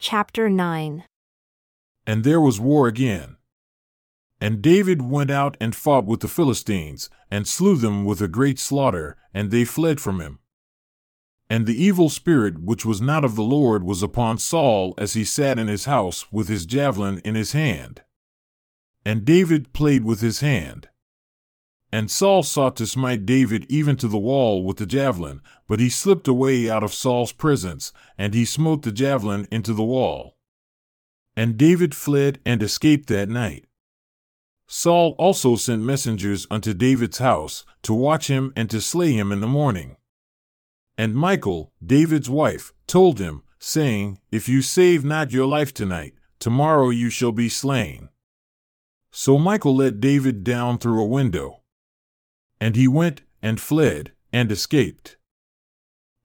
Chapter 9 And there was war again. And David went out and fought with the Philistines, and slew them with a great slaughter, and they fled from him. And the evil spirit which was not of the Lord was upon Saul as he sat in his house with his javelin in his hand. And David played with his hand. And Saul sought to smite David even to the wall with the javelin, but he slipped away out of Saul's presence, and he smote the javelin into the wall. And David fled and escaped that night. Saul also sent messengers unto David's house to watch him and to slay him in the morning. And Michal, David's wife, told him, saying, If you save not your life tonight, tomorrow you shall be slain. So Michal let David down through a window. And he went and fled and escaped.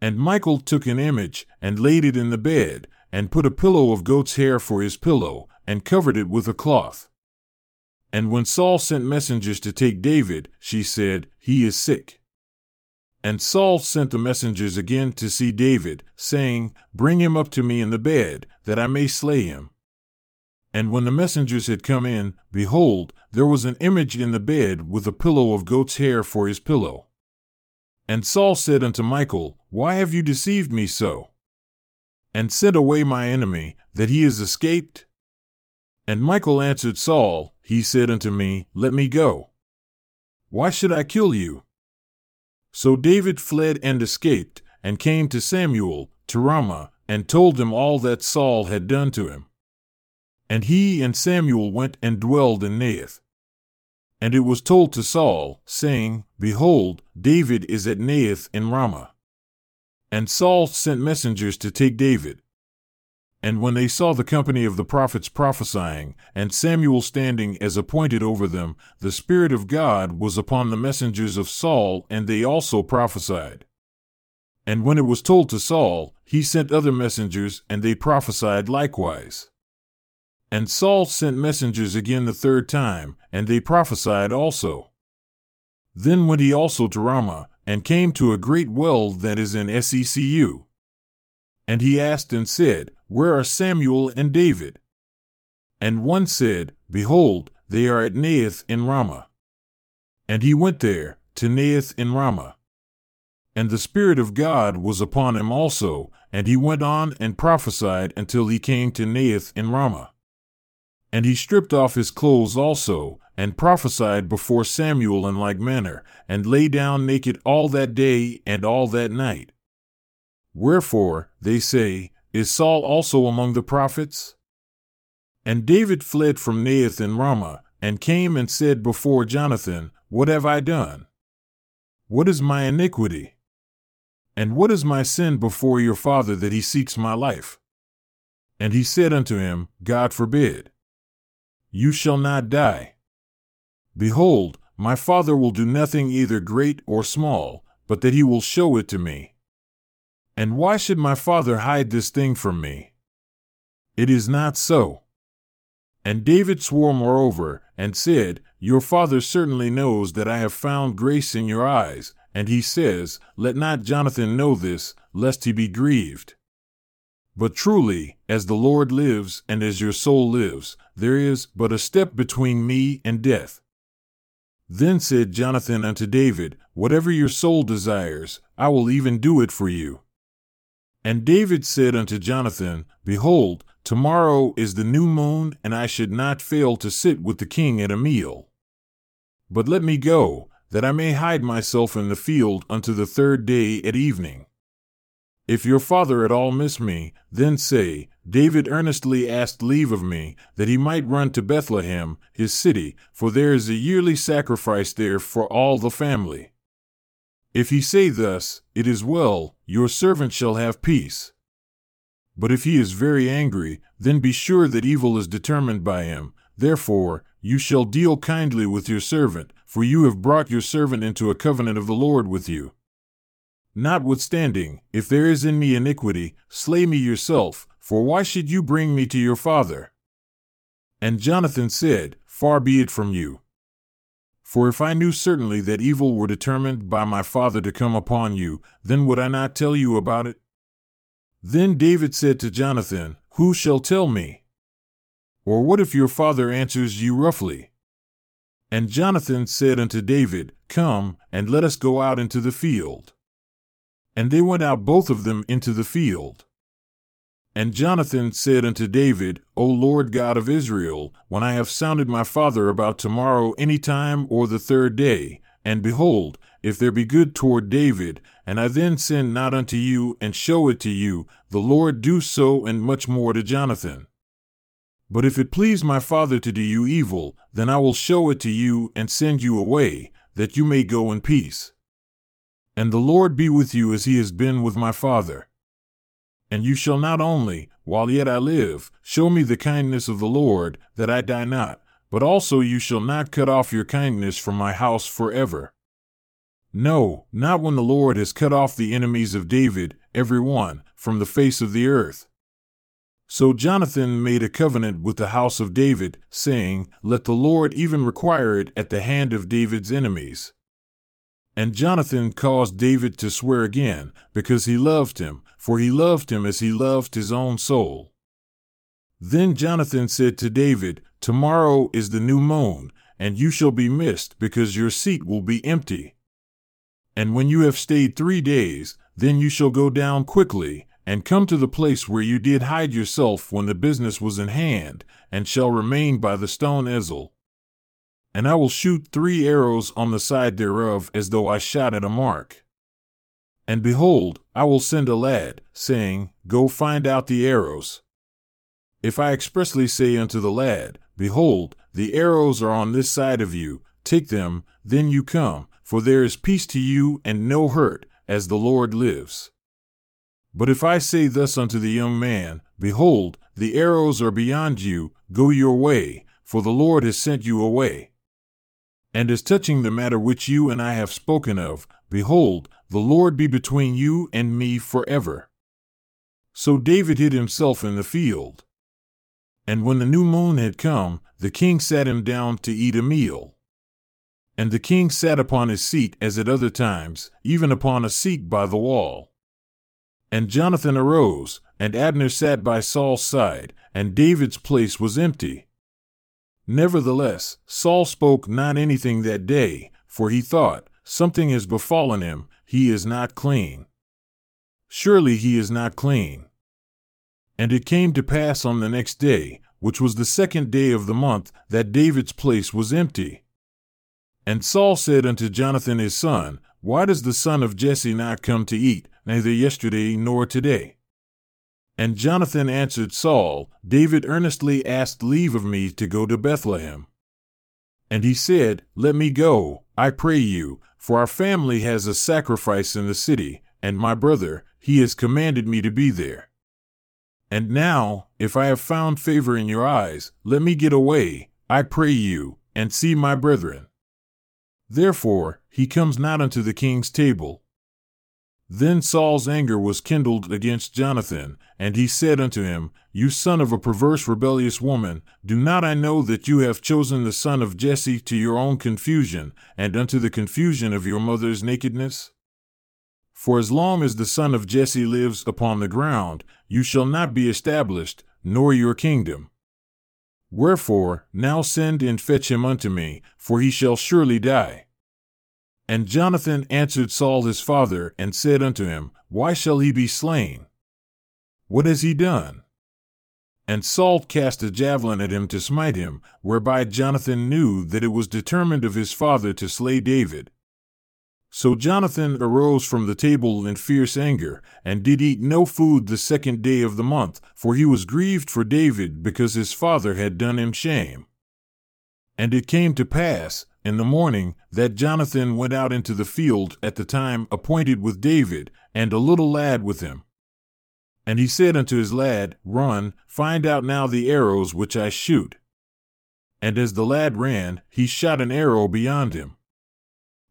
And Michal took an image and laid it in the bed, and put a pillow of goat's hair for his pillow, and covered it with a cloth. And when Saul sent messengers to take David, she said, He is sick. And Saul sent the messengers again to see David, saying, Bring him up to me in the bed, that I may slay him. And when the messengers had come in, behold, there was an image in the bed with a pillow of goat's hair for his pillow. And Saul said unto Michal, Why have you deceived me so? And sent away my enemy, that he is escaped? And Michal answered Saul, He said unto me, Let me go. Why should I kill you? So David fled and escaped, and came to Samuel, to Ramah, and told him all that Saul had done to him. And he and Samuel went and dwelled in Naioth. And it was told to Saul, saying, Behold, David is at Naioth in Ramah. And Saul sent messengers to take David. And when they saw the company of the prophets prophesying, and Samuel standing as appointed over them, the Spirit of God was upon the messengers of Saul, and they also prophesied. And when it was told to Saul, he sent other messengers, and they prophesied likewise. And Saul sent messengers again the third time, and they prophesied also. Then went he also to Ramah, and came to a great well that is in Sechu. And he asked and said, Where are Samuel and David? And one said, Behold, they are at Naioth in Ramah. And he went there, to Naioth in Ramah. And the Spirit of God was upon him also, and he went on and prophesied until he came to Naioth in Ramah. And he stripped off his clothes also, and prophesied before Samuel in like manner, and lay down naked all that day and all that night. Wherefore, they say, is Saul also among the prophets? And David fled from Naioth in Ramah, and came and said before Jonathan, What have I done? What is my iniquity? And what is my sin before your father that he seeks my life? And he said unto him, God forbid. You shall not die. Behold, my Father will do nothing either great or small, but that he will show it to me. And why should my Father hide this thing from me? It is not so. And David swore moreover, and said, Your father certainly knows that I have found grace in your eyes, and he says, Let not Jonathan know this, lest he be grieved. But truly, as the Lord lives and as your soul lives, there is but a step between me and death. Then said Jonathan unto David, Whatever your soul desires, I will even do it for you. And David said unto Jonathan, Behold, tomorrow is the new moon, and I should not fail to sit with the king at a meal. But let me go, that I may hide myself in the field unto the third day at evening. If your father at all miss me, then say, David earnestly asked leave of me, that he might run to Bethlehem, his city, for there is a yearly sacrifice there for all the family. If he say thus, It is well, your servant shall have peace. But if he is very angry, then be sure that evil is determined by him. Therefore, you shall deal kindly with your servant, for you have brought your servant into a covenant of the Lord with you. Notwithstanding, if there is in me iniquity, slay me yourself, for why should you bring me to your father? And Jonathan said, Far be it from you. For if I knew certainly that evil were determined by my father to come upon you, then would I not tell you about it? Then David said to Jonathan, Who shall tell me? Or what if your father answers you roughly? And Jonathan said unto David, Come, and let us go out into the field. And they went out both of them into the field. And Jonathan said unto David, O Lord God of Israel, when I have sounded my father about tomorrow any time or the third day, and behold, if there be good toward David, and I then send not unto you and show it to you, the Lord do so and much more to Jonathan. But if it please my father to do you evil, then I will show it to you and send you away, that you may go in peace. And the Lord be with you as he has been with my father. And you shall not only, while yet I live, show me the kindness of the Lord, that I die not, but also you shall not cut off your kindness from my house forever. No, not when the Lord has cut off the enemies of David, every one, from the face of the earth. So Jonathan made a covenant with the house of David, saying, Let the Lord even require it at the hand of David's enemies. And Jonathan caused David to swear again, because he loved him, for he loved him as he loved his own soul. Then Jonathan said to David, Tomorrow is the new moon, and you shall be missed, because your seat will be empty. And when you have stayed three days, then you shall go down quickly, and come to the place where you did hide yourself when the business was in hand, and shall remain by the stone Ezel. And I will shoot three arrows on the side thereof as though I shot at a mark. And behold, I will send a lad, saying, Go find out the arrows. If I expressly say unto the lad, Behold, the arrows are on this side of you, take them, then you come, for there is peace to you and no hurt, as the Lord lives. But if I say thus unto the young man, Behold, the arrows are beyond you, go your way, for the Lord has sent you away. And as touching the matter which you and I have spoken of, behold, the Lord be between you and me forever. So David hid himself in the field. And when the new moon had come, the king sat him down to eat a meal. And the king sat upon his seat as at other times, even upon a seat by the wall. And Jonathan arose, and Abner sat by Saul's side, and David's place was empty. Nevertheless, Saul spoke not anything that day, for he thought, Something has befallen him, he is not clean. Surely he is not clean. And it came to pass on the next day, which was the second day of the month, that David's place was empty. And Saul said unto Jonathan his son, Why does the son of Jesse not come to eat, neither yesterday nor today? And Jonathan answered Saul, David earnestly asked leave of me to go to Bethlehem. And he said, Let me go, I pray you, for our family has a sacrifice in the city, and my brother, he has commanded me to be there. And now, if I have found favor in your eyes, let me get away, I pray you, and see my brethren. Therefore, he comes not unto the king's table. Then Saul's anger was kindled against Jonathan, and he said unto him, You son of a perverse rebellious woman, do not I know that you have chosen the son of Jesse to your own confusion, and unto the confusion of your mother's nakedness? For as long as the son of Jesse lives upon the ground, you shall not be established, nor your kingdom. Wherefore, now send and fetch him unto me, for he shall surely die. And Jonathan answered Saul his father, and said unto him, Why shall he be slain? What has he done? And Saul cast a javelin at him to smite him, whereby Jonathan knew that it was determined of his father to slay David. So Jonathan arose from the table in fierce anger, and did eat no food the second day of the month, for he was grieved for David because his father had done him shame. And it came to pass, in the morning, that Jonathan went out into the field at the time appointed with David, and a little lad with him. And he said unto his lad, Run, find out now the arrows which I shoot. And as the lad ran, he shot an arrow beyond him.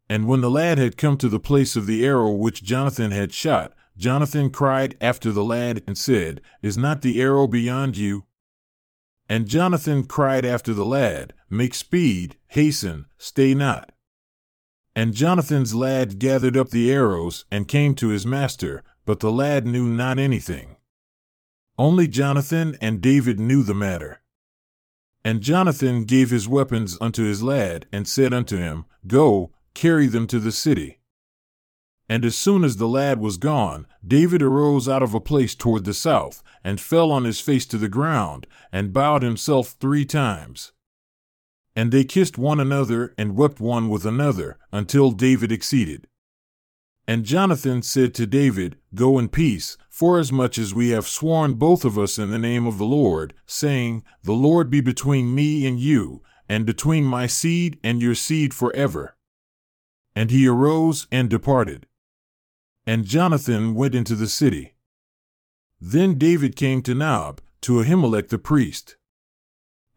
And when the lad had come to the place of the arrow which Jonathan had shot, Jonathan cried after the lad and said, Is not the arrow beyond you? And Jonathan cried after the lad, Make speed, hasten, stay not. And Jonathan's lad gathered up the arrows and came to his master, but the lad knew not anything. Only Jonathan and David knew the matter. And Jonathan gave his weapons unto his lad, and said unto him, Go, carry them to the city. And as soon as the lad was gone, David arose out of a place toward the south, and fell on his face to the ground, and bowed himself three times. And they kissed one another, and wept one with another, until David exceeded. And Jonathan said to David, Go in peace, forasmuch as we have sworn both of us in the name of the Lord, saying, The Lord be between me and you, and between my seed and your seed forever. And he arose and departed. And Jonathan went into the city. Then David came to Nob, to Ahimelech the priest.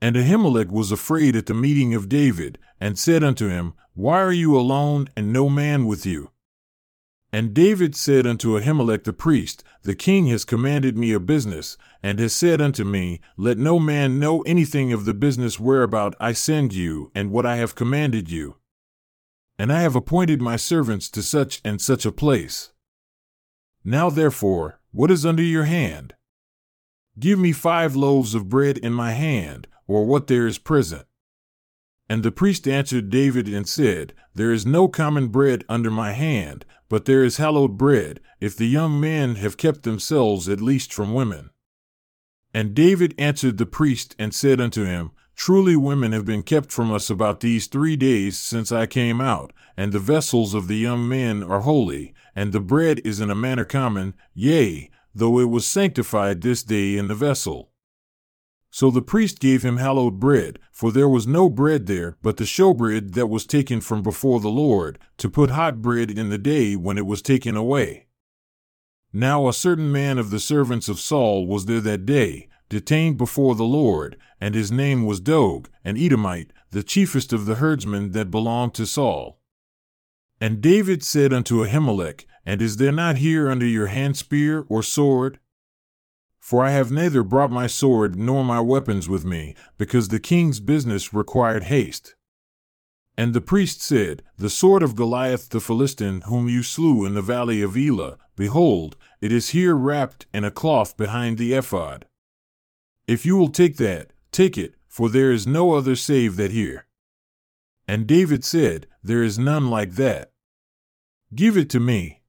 And Ahimelech was afraid at the meeting of David, and said unto him, Why are you alone, and no man with you? And David said unto Ahimelech the priest, The king has commanded me a business, and has said unto me, Let no man know anything of the business whereabout I send you, and what I have commanded you. And I have appointed my servants to such and such a place. Now therefore, what is under your hand? Give me five loaves of bread in my hand, or what there is present. And the priest answered David and said, There is no common bread under my hand, but there is hallowed bread, if the young men have kept themselves at least from women. And David answered the priest and said unto him, Truly women have been kept from us about these three days since I came out, and the vessels of the young men are holy, and the bread is in a manner common, yea, though it was sanctified this day in the vessel. So the priest gave him hallowed bread, for there was no bread there but the showbread that was taken from before the Lord, to put hot bread in the day when it was taken away. Now a certain man of the servants of Saul was there that day, detained before the Lord, and his name was Doeg, an Edomite, the chiefest of the herdsmen that belonged to Saul. And David said unto Ahimelech, And is there not here under your hand spear or sword? For I have neither brought my sword nor my weapons with me, because the king's business required haste. And the priest said, The sword of Goliath the Philistine, whom you slew in the valley of Elah, behold, it is here wrapped in a cloth behind the ephod. If you will take that, take it, for there is no other save that here. And David said, There is none like that. Give it to me.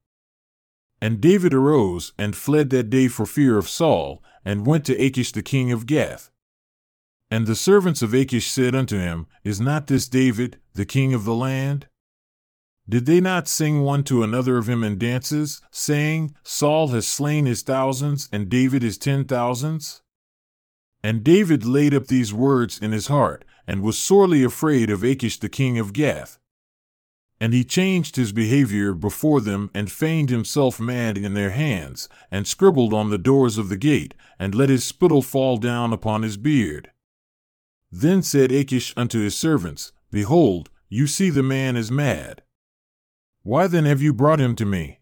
And David arose and fled that day for fear of Saul, and went to Achish the king of Gath. And the servants of Achish said unto him, Is not this David, the king of the land? Did they not sing one to another of him in dances, saying, Saul has slain his thousands, and David his ten thousands? And David laid up these words in his heart, and was sorely afraid of Achish the king of Gath. And he changed his behavior before them, and feigned himself mad in their hands, and scribbled on the doors of the gate, and let his spittle fall down upon his beard. Then said Achish unto his servants, Behold, you see the man is mad. Why then have you brought him to me?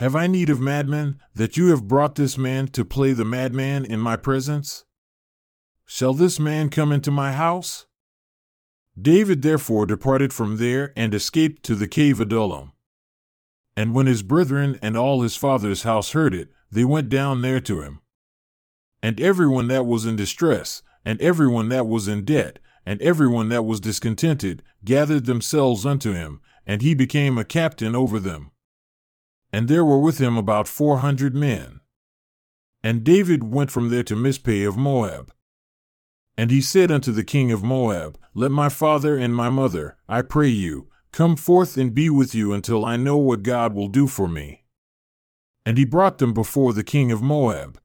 Have I need of madmen, that you have brought this man to play the madman in my presence? Shall this man come into my house? David therefore departed from there and escaped to the cave Adullam. And when his brethren and all his father's house heard it, they went down there to him. And everyone that was in distress, and everyone that was in debt, and everyone that was discontented, gathered themselves unto him, and he became a captain over them and there were with him about four hundred men. And David went from there to Mizpeh of Moab. And he said unto the king of Moab, Let my father and my mother, I pray you, come forth and be with you until I know what God will do for me. And he brought them before the king of Moab.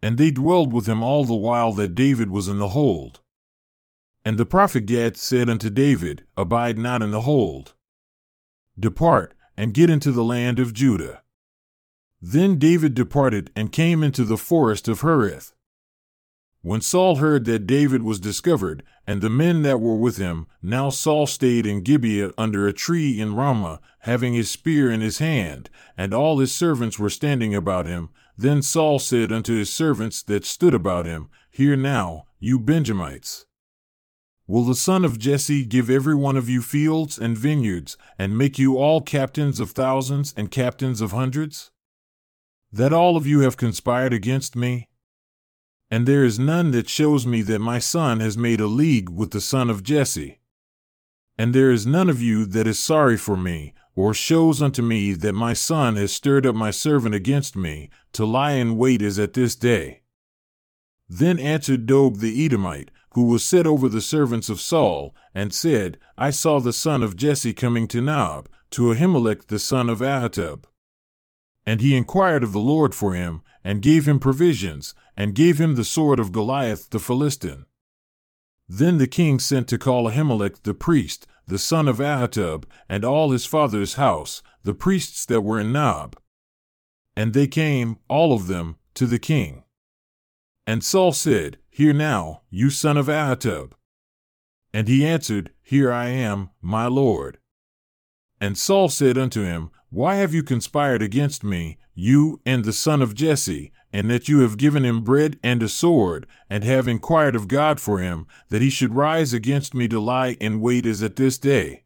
And they dwelled with him all the while that David was in the hold. And the prophet Gad said unto David, Abide not in the hold. Depart, and get into the land of Judah. Then David departed and came into the forest of Hereth. When Saul heard that David was discovered, and the men that were with him, now Saul stayed in Gibeah under a tree in Ramah, having his spear in his hand, and all his servants were standing about him. Then Saul said unto his servants that stood about him, Hear now, you Benjamites. Will the son of Jesse give every one of you fields and vineyards, and make you all captains of thousands and captains of hundreds? that all of you have conspired against me? And there is none that shows me that my son has made a league with the son of Jesse. And there is none of you that is sorry for me, or shows unto me that my son has stirred up my servant against me, to lie in wait as at this day. Then answered Doeg the Edomite, who was set over the servants of Saul, and said, I saw the son of Jesse coming to Nob, to Ahimelech the son of Ahitub. And he inquired of the Lord for him, and gave him provisions, and gave him the sword of Goliath the Philistine. Then the king sent to call Ahimelech the priest, the son of Ahitub, and all his father's house, the priests that were in Nob. And they came, all of them, to the king. And Saul said, Hear now, you son of Ahitub. And he answered, Here I am, my lord. And Saul said unto him, Why have you conspired against me, you and the son of Jesse, and that you have given him bread and a sword, and have inquired of God for him, that he should rise against me to lie in wait as at this day?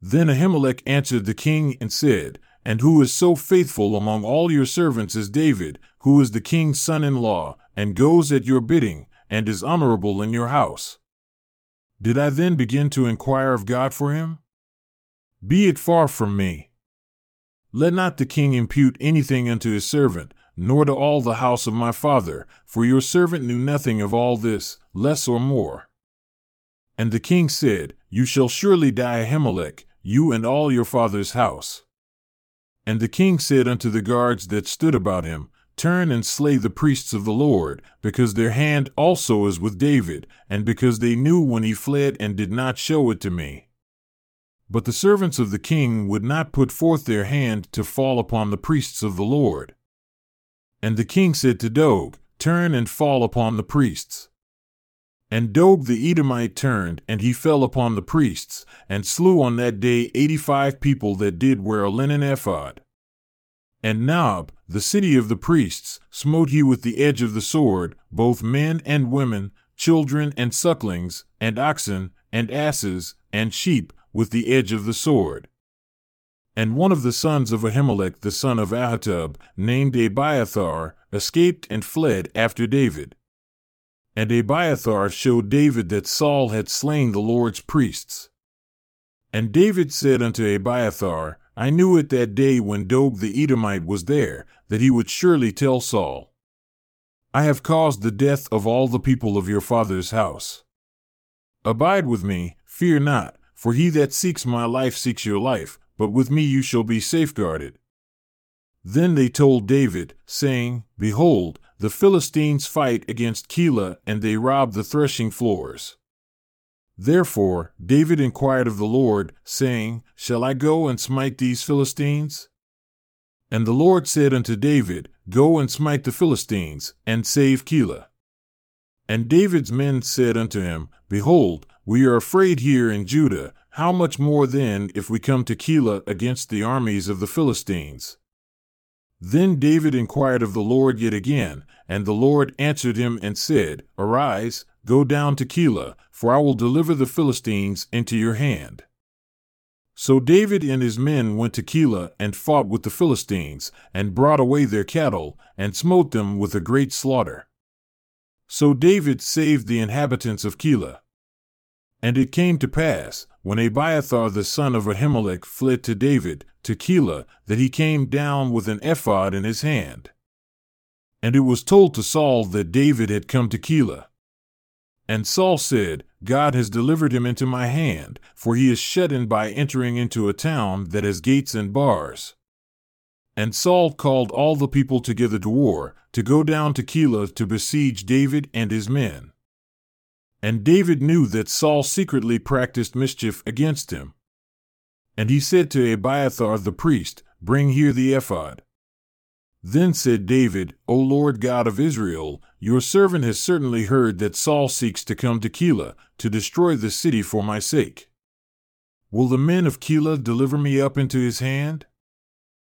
Then Ahimelech answered the king and said, And who is so faithful among all your servants as David, who is the king's son in law, and goes at your bidding, and is honorable in your house? Did I then begin to inquire of God for him? Be it far from me. Let not the king impute anything unto his servant, nor to all the house of my father, for your servant knew nothing of all this, less or more. And the king said, You shall surely die Ahimelech, you and all your father's house. And the king said unto the guards that stood about him, Turn and slay the priests of the Lord, because their hand also is with David, and because they knew when he fled and did not show it to me. But the servants of the king would not put forth their hand to fall upon the priests of the Lord. And the king said to Doeg, Turn and fall upon the priests. And Doeg the Edomite turned, and he fell upon the priests, and slew on that day eighty five people that did wear a linen ephod. And Nob, the city of the priests, smote he with the edge of the sword, both men and women, children and sucklings, and oxen, and asses, and sheep, with the edge of the sword. And one of the sons of Ahimelech the son of Ahitub, named Abiathar, escaped and fled after David. And Abiathar showed David that Saul had slain the Lord's priests. And David said unto Abiathar, I knew it that day when Doeg the Edomite was there, that he would surely tell Saul, I have caused the death of all the people of your father's house. Abide with me, fear not, for he that seeks my life seeks your life, but with me you shall be safeguarded. Then they told David, saying, Behold, the Philistines fight against Keilah, and they rob the threshing floors. Therefore David inquired of the Lord, saying, Shall I go and smite these Philistines? And the Lord said unto David, Go and smite the Philistines, and save Keilah. And David's men said unto him, Behold, we are afraid here in Judah. How much more then if we come to Keilah against the armies of the Philistines? Then David inquired of the Lord yet again, and the Lord answered him and said, Arise, go down to Keilah, for I will deliver the Philistines into your hand. So David and his men went to Keilah and fought with the Philistines, and brought away their cattle, and smote them with a great slaughter. So David saved the inhabitants of Keilah. And it came to pass, when Abiathar the son of Ahimelech fled to David, to Keilah, that he came down with an ephod in his hand. And it was told to Saul that David had come to Keilah. And Saul said, God has delivered him into my hand, for he is shut in by entering into a town that has gates and bars. And Saul called all the people together to war, to go down to Keilah to besiege David and his men. And David knew that Saul secretly practiced mischief against him. And he said to Abiathar the priest, Bring here the ephod. Then said David, O Lord God of Israel, your servant has certainly heard that Saul seeks to come to Keilah, to destroy the city for my sake. Will the men of Keilah deliver me up into his hand?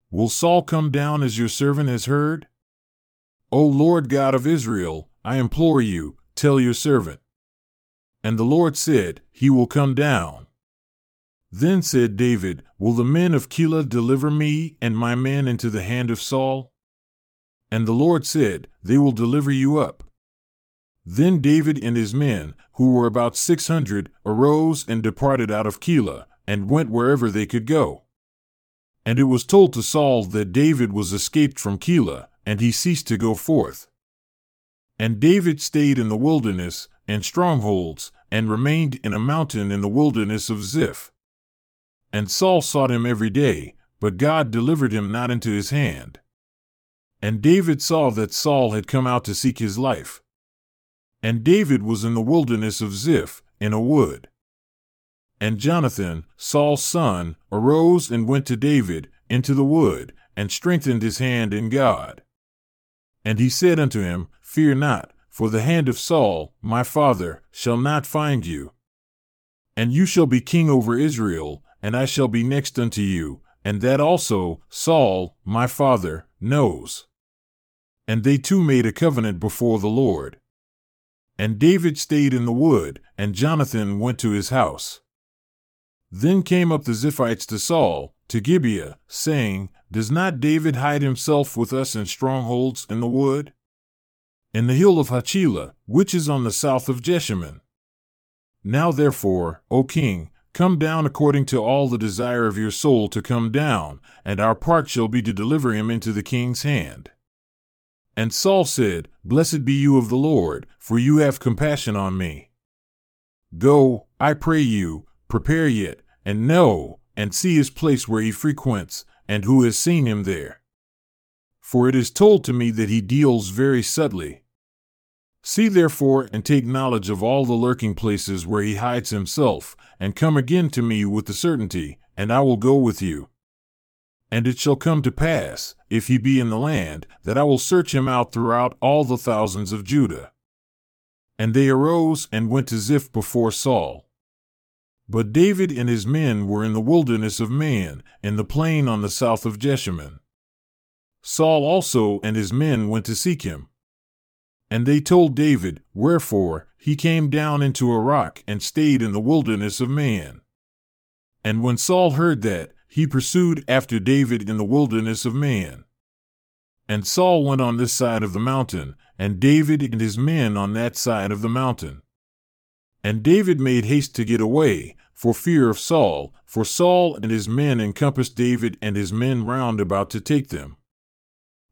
Will Saul come down as your servant has heard? O Lord God of Israel, I implore you, tell your servant. And the Lord said, He will come down. Then said David, Will the men of Keilah deliver me and my men into the hand of Saul? And the Lord said, They will deliver you up. Then David and his men, who were about six hundred, arose and departed out of Keilah, and went wherever they could go. And it was told to Saul that David was escaped from Keilah, and he ceased to go forth. And David stayed in the wilderness and strongholds, and remained in a mountain in the wilderness of Ziph. And Saul sought him every day, but God delivered him not into his hand. And David saw that Saul had come out to seek his life. And David was in the wilderness of Ziph, in a wood. And Jonathan, Saul's son, arose and went to David into the wood, and strengthened his hand in God. And he said unto him, Fear not, for the hand of Saul, my father, shall not find you. And you shall be king over Israel, and I shall be next unto you, and that also Saul, my father, knows. And they too made a covenant before the Lord. And David stayed in the wood, and Jonathan went to his house. Then came up the Ziphites to Saul, to Gibeah, saying, Does not David hide himself with us in strongholds in the wood? In the hill of Hachilah, which is on the south of Jeshimon. Now therefore, O king, come down according to all the desire of your soul to come down, and our part shall be to deliver him into the king's hand. And Saul said, Blessed be you of the Lord, for you have compassion on me. Go, I pray you, prepare yet, and know, and see his place where he frequents, and who has seen him there. For it is told to me that he deals very subtly. See therefore and take knowledge of all the lurking places where he hides himself, and come again to me with the certainty, and I will go with you. And it shall come to pass, if he be in the land, that I will search him out throughout all the thousands of Judah. And they arose and went to Ziph before Saul. But David and his men were in the wilderness of Maon, in the plain on the south of Jeshimon. Saul also and his men went to seek him. And they told David, Wherefore he came down into a rock and stayed in the wilderness of Maon. And when Saul heard that, he pursued after David in the wilderness of Maon. And Saul went on this side of the mountain, and David and his men on that side of the mountain. And David made haste to get away, for fear of Saul, for Saul and his men encompassed David and his men round about to take them.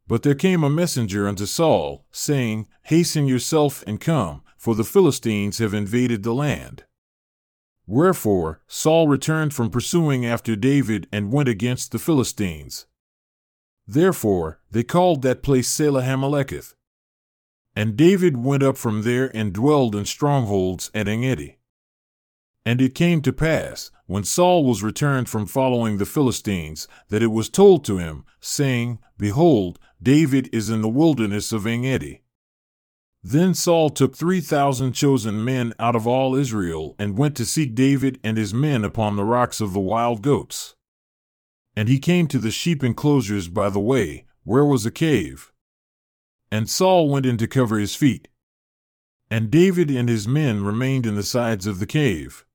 But there came a messenger unto Saul, saying, Hasten yourself and come, for the Philistines have invaded the land. Wherefore Saul returned from pursuing after David and went against the Philistines. Therefore they called that place Selah Hameleketh. And David went up from there and dwelled in strongholds at Engedi. And it came to pass, when Saul was returned from following the Philistines, that it was told to him, saying, Behold, David is in the wilderness of Engedi. Then Saul took three thousand chosen men out of all Israel and went to seek David and his men upon the rocks of the wild goats. And he came to the sheep enclosures by the way, where was a cave. And Saul went in to cover his feet. And David and his men remained in the sides of the cave.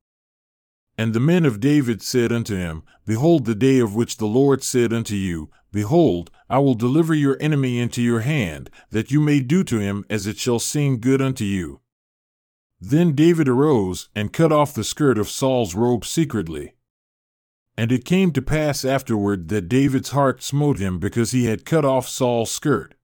And the men of David said unto him, Behold the day of which the Lord said unto you, Behold, I will deliver your enemy into your hand, that you may do to him as it shall seem good unto you. Then David arose and cut off the skirt of Saul's robe secretly. And it came to pass afterward that David's heart smote him because he had cut off Saul's skirt.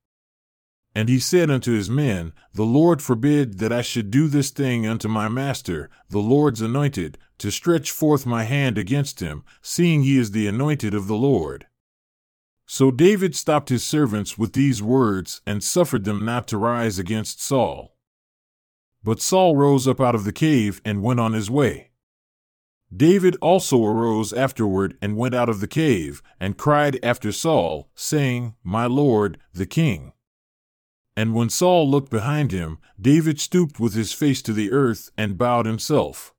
And he said unto his men, The Lord forbid that I should do this thing unto my master, the Lord's anointed, to stretch forth my hand against him, seeing he is the anointed of the Lord. So David stopped his servants with these words and suffered them not to rise against Saul. But Saul rose up out of the cave and went on his way. David also arose afterward and went out of the cave, and cried after Saul, saying, My lord, the king. And when Saul looked behind him, David stooped with his face to the earth and bowed himself.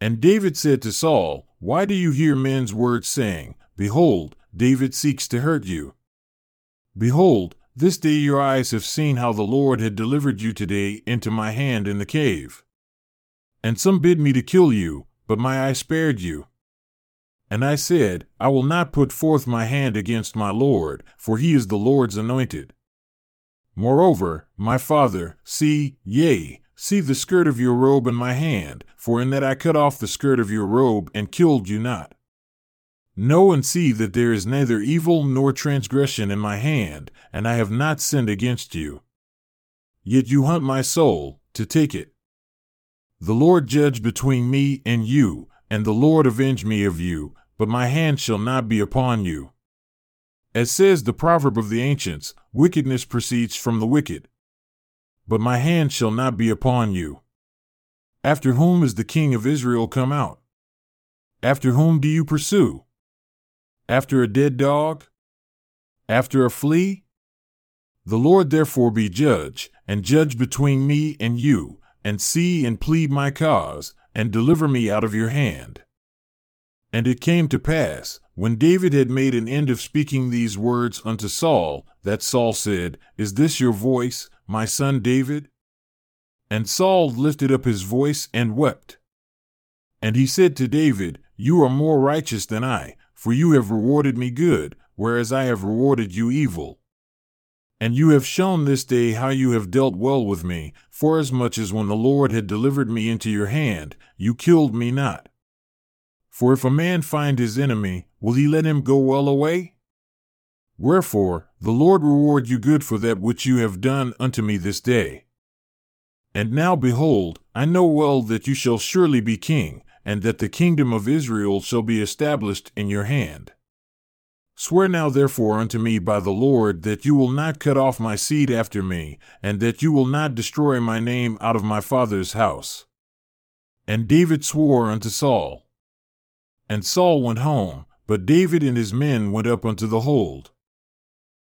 And David said to Saul, Why do you hear men's words saying, Behold, David seeks to hurt you. Behold, this day your eyes have seen how the Lord had delivered you today into my hand in the cave. And some bid me to kill you, but my eye spared you. And I said, I will not put forth my hand against my Lord, for he is the Lord's anointed. Moreover, my father, see, yea, see the skirt of your robe in my hand, for in that I cut off the skirt of your robe and killed you not. Know and see that there is neither evil nor transgression in my hand, and I have not sinned against you. Yet you hunt my soul, to take it. The Lord judge between me and you, and the Lord avenge me of you, but my hand shall not be upon you. As says the proverb of the ancients, wickedness proceeds from the wicked. But my hand shall not be upon you. After whom is the king of Israel come out? After whom do you pursue? After a dead dog? After a flea? The Lord therefore be judge, and judge between me and you, and see and plead my cause, and deliver me out of your hand. And it came to pass, when David had made an end of speaking these words unto Saul, that Saul said, Is this your voice, my son David? And Saul lifted up his voice and wept. And he said to David, You are more righteous than I, for you have rewarded me good, whereas I have rewarded you evil. And you have shown this day how you have dealt well with me, forasmuch as when the Lord had delivered me into your hand, you killed me not. For if a man find his enemy, will he let him go well away? Wherefore, the Lord reward you good for that which you have done unto me this day. And now behold, I know well that you shall surely be king, and that the kingdom of Israel shall be established in your hand. Swear now therefore unto me by the Lord that you will not cut off my seed after me, and that you will not destroy my name out of my father's house. And David swore unto Saul. And Saul went home, but David and his men went up unto the hold.